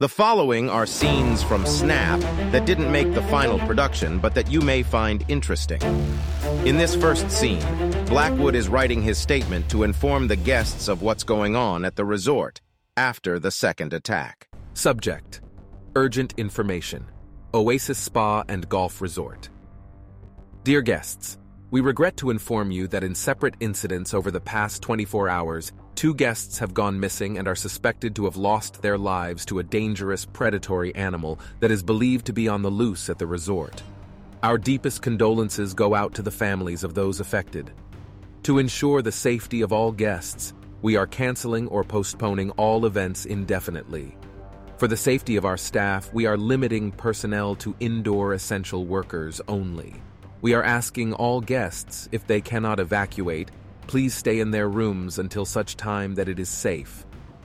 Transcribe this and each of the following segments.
The following are scenes from Snap that didn't make the final production, but that you may find interesting. In this first scene, Blackwood is writing his statement to inform the guests of what's going on at the resort after the second attack. Subject Urgent information Oasis Spa and Golf Resort. Dear guests, we regret to inform you that in separate incidents over the past 24 hours, two guests have gone missing and are suspected to have lost their lives to a dangerous predatory animal that is believed to be on the loose at the resort. Our deepest condolences go out to the families of those affected. To ensure the safety of all guests, we are canceling or postponing all events indefinitely. For the safety of our staff, we are limiting personnel to indoor essential workers only. We are asking all guests, if they cannot evacuate, please stay in their rooms until such time that it is safe.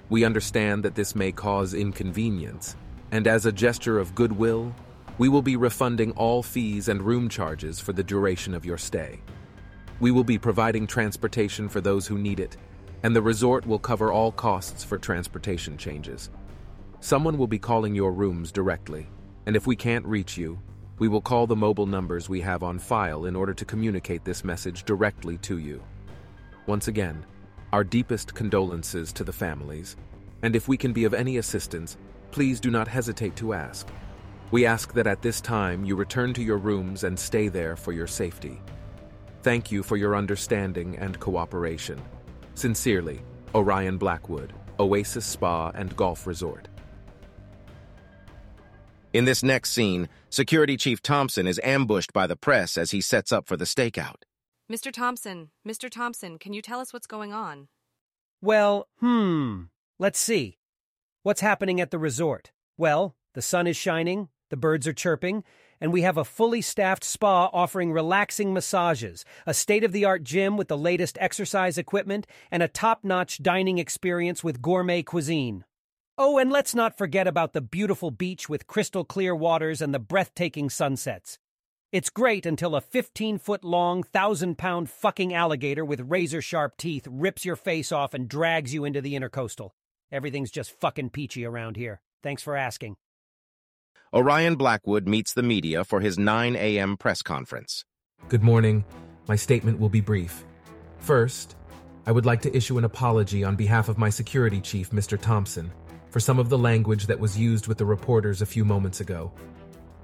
We understand that this may cause inconvenience, and as a gesture of goodwill, we will be refunding all fees and room charges for the duration of your stay. We will be providing transportation for those who need it, and the resort will cover all costs for transportation changes. Someone will be calling your rooms directly, and if we can't reach you, we will call the mobile numbers we have on file in order to communicate this message directly to you. Once again, our deepest condolences to the families, and if we can be of any assistance, please do not hesitate to ask. We ask that at this time you return to your rooms and stay there for your safety. Thank you for your understanding and cooperation. Sincerely, Orion Blackwood, Oasis Spa and Golf Resort. In this next scene, Security Chief Thompson is ambushed by the press as he sets up for the stakeout. Mr. Thompson, Mr. Thompson, can you tell us what's going on? Well, hmm. Let's see. What's happening at the resort? Well, the sun is shining, the birds are chirping, and we have a fully staffed spa offering relaxing massages, a state of the art gym with the latest exercise equipment, and a top notch dining experience with gourmet cuisine. Oh, and let's not forget about the beautiful beach with crystal clear waters and the breathtaking sunsets. It's great until a 15 foot long, thousand pound fucking alligator with razor sharp teeth rips your face off and drags you into the intercoastal. Everything's just fucking peachy around here. Thanks for asking. Orion Blackwood meets the media for his 9 a.m. press conference. Good morning. My statement will be brief. First, I would like to issue an apology on behalf of my security chief, Mr. Thompson for some of the language that was used with the reporters a few moments ago.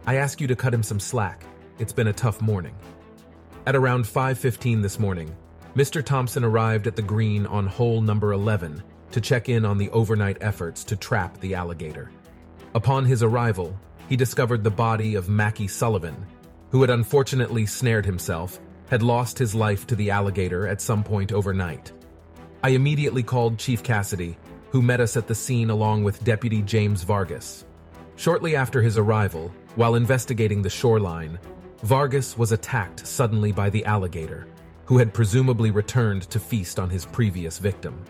I ask you to cut him some slack. It's been a tough morning. At around 5:15 this morning, Mr. Thompson arrived at the green on hole number 11 to check in on the overnight efforts to trap the alligator. Upon his arrival, he discovered the body of Mackie Sullivan, who had unfortunately snared himself, had lost his life to the alligator at some point overnight. I immediately called Chief Cassidy who met us at the scene along with Deputy James Vargas. Shortly after his arrival, while investigating the shoreline, Vargas was attacked suddenly by the alligator, who had presumably returned to feast on his previous victim.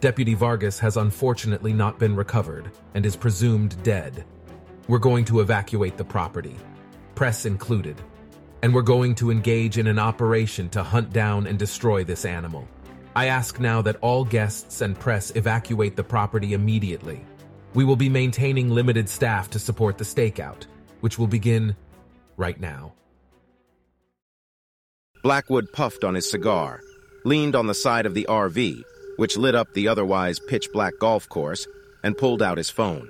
Deputy Vargas has unfortunately not been recovered and is presumed dead. We're going to evacuate the property, press included, and we're going to engage in an operation to hunt down and destroy this animal. I ask now that all guests and press evacuate the property immediately. We will be maintaining limited staff to support the stakeout, which will begin right now. Blackwood puffed on his cigar, leaned on the side of the RV, which lit up the otherwise pitch black golf course, and pulled out his phone.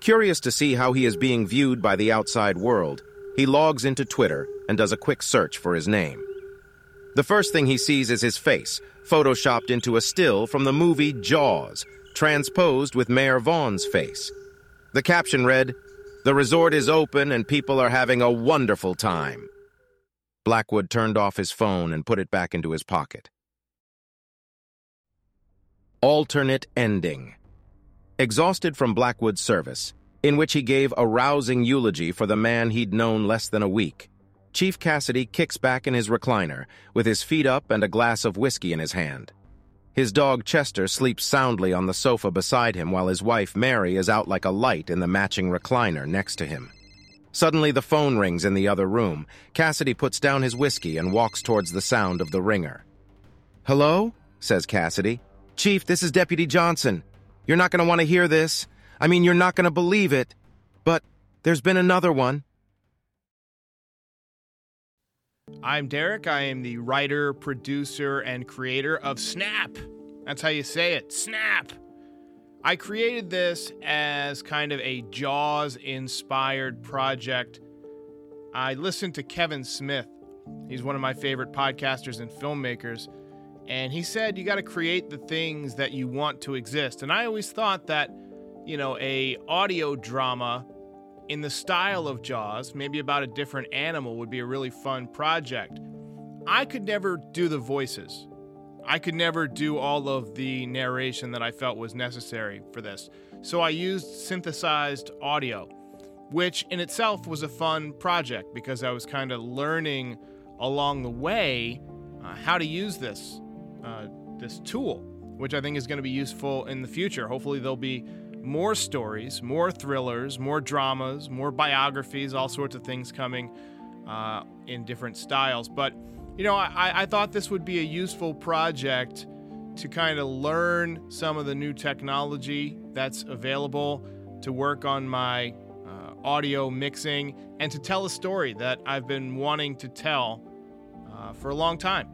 Curious to see how he is being viewed by the outside world, he logs into Twitter and does a quick search for his name. The first thing he sees is his face, photoshopped into a still from the movie Jaws, transposed with Mayor Vaughn's face. The caption read, The resort is open and people are having a wonderful time. Blackwood turned off his phone and put it back into his pocket. Alternate ending. Exhausted from Blackwood's service, in which he gave a rousing eulogy for the man he'd known less than a week, Chief Cassidy kicks back in his recliner, with his feet up and a glass of whiskey in his hand. His dog Chester sleeps soundly on the sofa beside him while his wife Mary is out like a light in the matching recliner next to him. Suddenly the phone rings in the other room. Cassidy puts down his whiskey and walks towards the sound of the ringer. Hello? says Cassidy. Chief, this is Deputy Johnson. You're not going to want to hear this. I mean, you're not going to believe it, but there's been another one. I'm Derek. I am the writer, producer, and creator of Snap. That's how you say it Snap. I created this as kind of a Jaws inspired project. I listened to Kevin Smith. He's one of my favorite podcasters and filmmakers. And he said you got to create the things that you want to exist. And I always thought that, you know, a audio drama in the style of Jaws, maybe about a different animal, would be a really fun project. I could never do the voices. I could never do all of the narration that I felt was necessary for this. So I used synthesized audio, which in itself was a fun project because I was kind of learning along the way uh, how to use this uh, this tool, which I think is going to be useful in the future. Hopefully, there'll be more stories, more thrillers, more dramas, more biographies, all sorts of things coming uh, in different styles. But, you know, I, I thought this would be a useful project to kind of learn some of the new technology that's available, to work on my uh, audio mixing, and to tell a story that I've been wanting to tell uh, for a long time.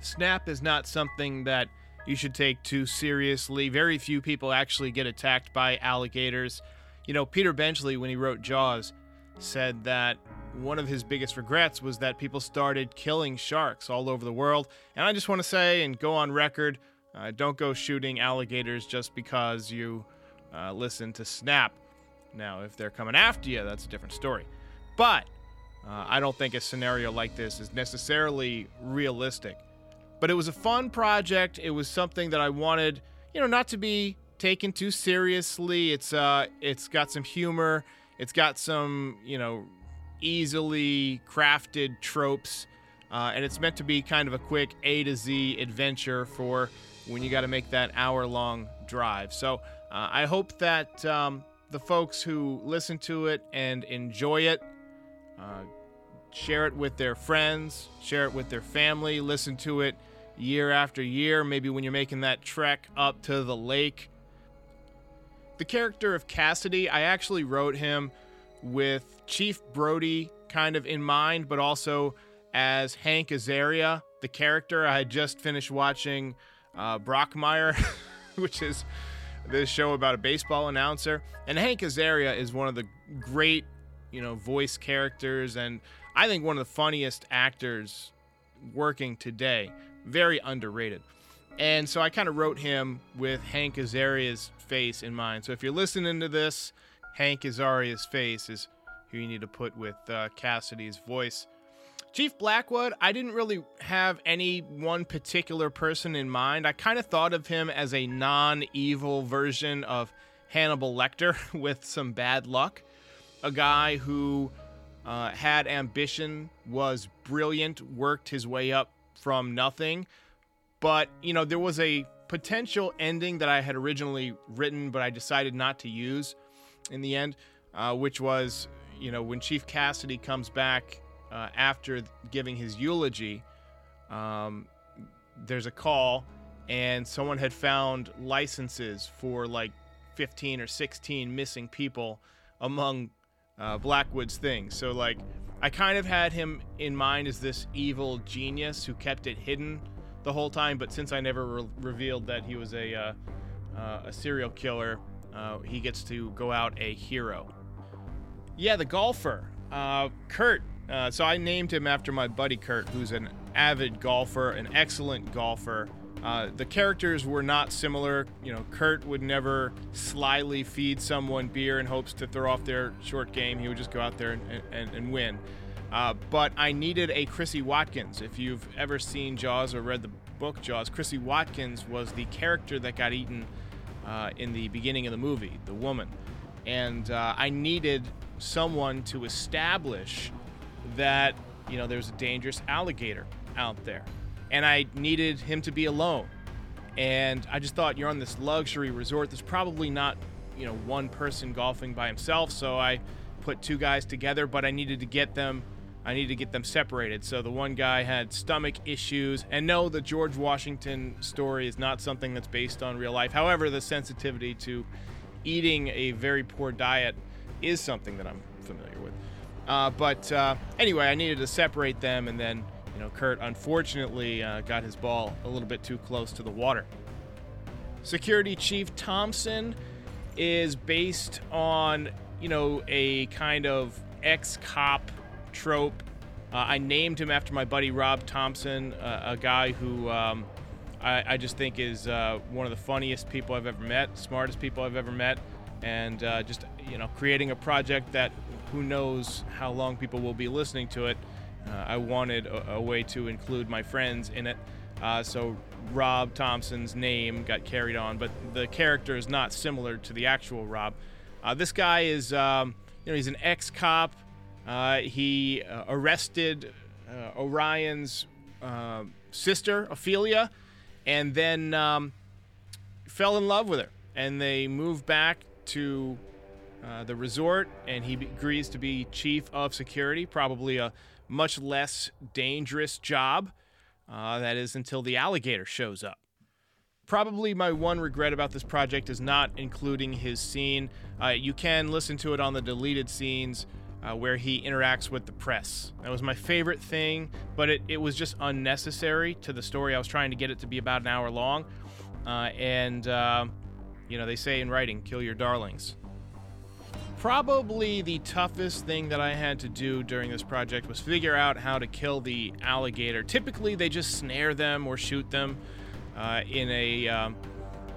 Snap is not something that you should take too seriously. Very few people actually get attacked by alligators. You know, Peter Benchley, when he wrote Jaws, said that one of his biggest regrets was that people started killing sharks all over the world. And I just want to say and go on record uh, don't go shooting alligators just because you uh, listen to Snap. Now, if they're coming after you, that's a different story. But uh, I don't think a scenario like this is necessarily realistic. But it was a fun project. It was something that I wanted, you know, not to be taken too seriously. It's uh it's got some humor. It's got some, you know, easily crafted tropes. Uh, and it's meant to be kind of a quick A to Z adventure for when you got to make that hour long drive. So uh, I hope that um, the folks who listen to it and enjoy it uh, share it with their friends, share it with their family, listen to it year after year, maybe when you're making that trek up to the lake. The character of Cassidy, I actually wrote him with Chief Brody kind of in mind, but also as Hank Azaria, the character. I had just finished watching uh, Brockmire, which is this show about a baseball announcer. And Hank Azaria is one of the great, you know, voice characters and I think one of the funniest actors working today very underrated. And so I kind of wrote him with Hank Azaria's face in mind. So if you're listening to this, Hank Azaria's face is who you need to put with uh, Cassidy's voice. Chief Blackwood, I didn't really have any one particular person in mind. I kind of thought of him as a non evil version of Hannibal Lecter with some bad luck. A guy who uh, had ambition, was brilliant, worked his way up from nothing. But, you know, there was a potential ending that I had originally written, but I decided not to use in the end, uh, which was, you know, when Chief Cassidy comes back uh, after giving his eulogy, um, there's a call, and someone had found licenses for like 15 or 16 missing people among uh, Blackwood's thing. So, like, I kind of had him in mind as this evil genius who kept it hidden the whole time, but since I never re- revealed that he was a uh, uh, a serial killer, uh, he gets to go out a hero. Yeah, the golfer, uh, Kurt. Uh, so I named him after my buddy Kurt, who's an avid golfer, an excellent golfer. Uh, the characters were not similar. You know, Kurt would never slyly feed someone beer in hopes to throw off their short game. He would just go out there and, and, and win. Uh, but I needed a Chrissy Watkins. If you've ever seen Jaws or read the book Jaws, Chrissy Watkins was the character that got eaten uh, in the beginning of the movie, the woman. And uh, I needed someone to establish that, you know, there's a dangerous alligator out there and I needed him to be alone. And I just thought you're on this luxury resort. There's probably not, you know, one person golfing by himself. So I put two guys together, but I needed to get them I needed to get them separated. So the one guy had stomach issues. And no, the George Washington story is not something that's based on real life. However, the sensitivity to eating a very poor diet is something that I'm familiar with. Uh, but uh, anyway, I needed to separate them, and then you know Kurt unfortunately uh, got his ball a little bit too close to the water. Security Chief Thompson is based on you know a kind of ex-cop trope. Uh, I named him after my buddy Rob Thompson, uh, a guy who um, I, I, just think is uh, one of the funniest people I've ever met, smartest people I've ever met, and just you know creating a project that who knows how long people will be listening to it. Uh, I wanted a, a, way to include my friends in it. Uh, so Rob Thompson's name got carried on, but the character is not similar to the actual Rob. Uh, this guy is, um, you know, he's an ex-cop. Uh, he uh, arrested uh, Orion's sister Ophelia, and then um, fell in love with her, and they moved back to the resort, and he agrees to be chief of security. Probably a much less dangerous job. Uh, that is until the alligator shows up. Probably my one regret about this project is not including his scene. Uh, you can listen to it on the deleted scenes uh, where he interacts with the press. That was my favorite thing, but it, it was just unnecessary to the story. I was trying to get it to be about an hour long. Uh, and, uh, you know, they say in writing, kill your darlings. Probably the toughest thing that I had to do during this project was figure out how to kill the alligator. Typically, they just snare them or shoot them uh, in a, um,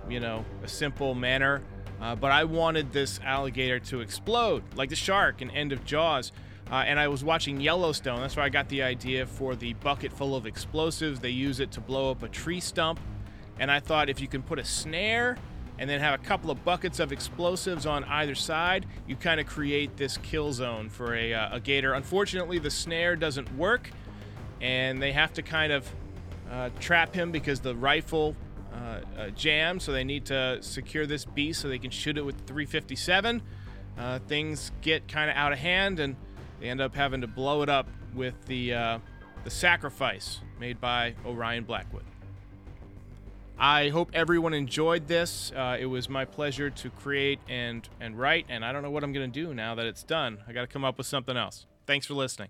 you know, a simple manner. Uh, but I wanted this alligator to explode, like the shark in End of Jaws. Uh, and I was watching Yellowstone. That's where I got the idea for the bucket full of explosives. They use it to blow up a tree stump. And I thought if you can put a snare and then have a couple of buckets of explosives on either side, you kind of create this kill zone for a, uh, a gator. Unfortunately, the snare doesn't work, and they have to kind of uh, trap him because the rifle uh, uh jammed, so they need to secure this beast so they can shoot it with 357. Uh, things get kind of out of hand, and they end up having to blow it up with the, uh, the sacrifice made by Orion Blackwood. I hope everyone enjoyed this. Uh, it was my pleasure to create and and write, and I don't know what I'm to do now that it's done. I got to come up with something else. Thanks for listening.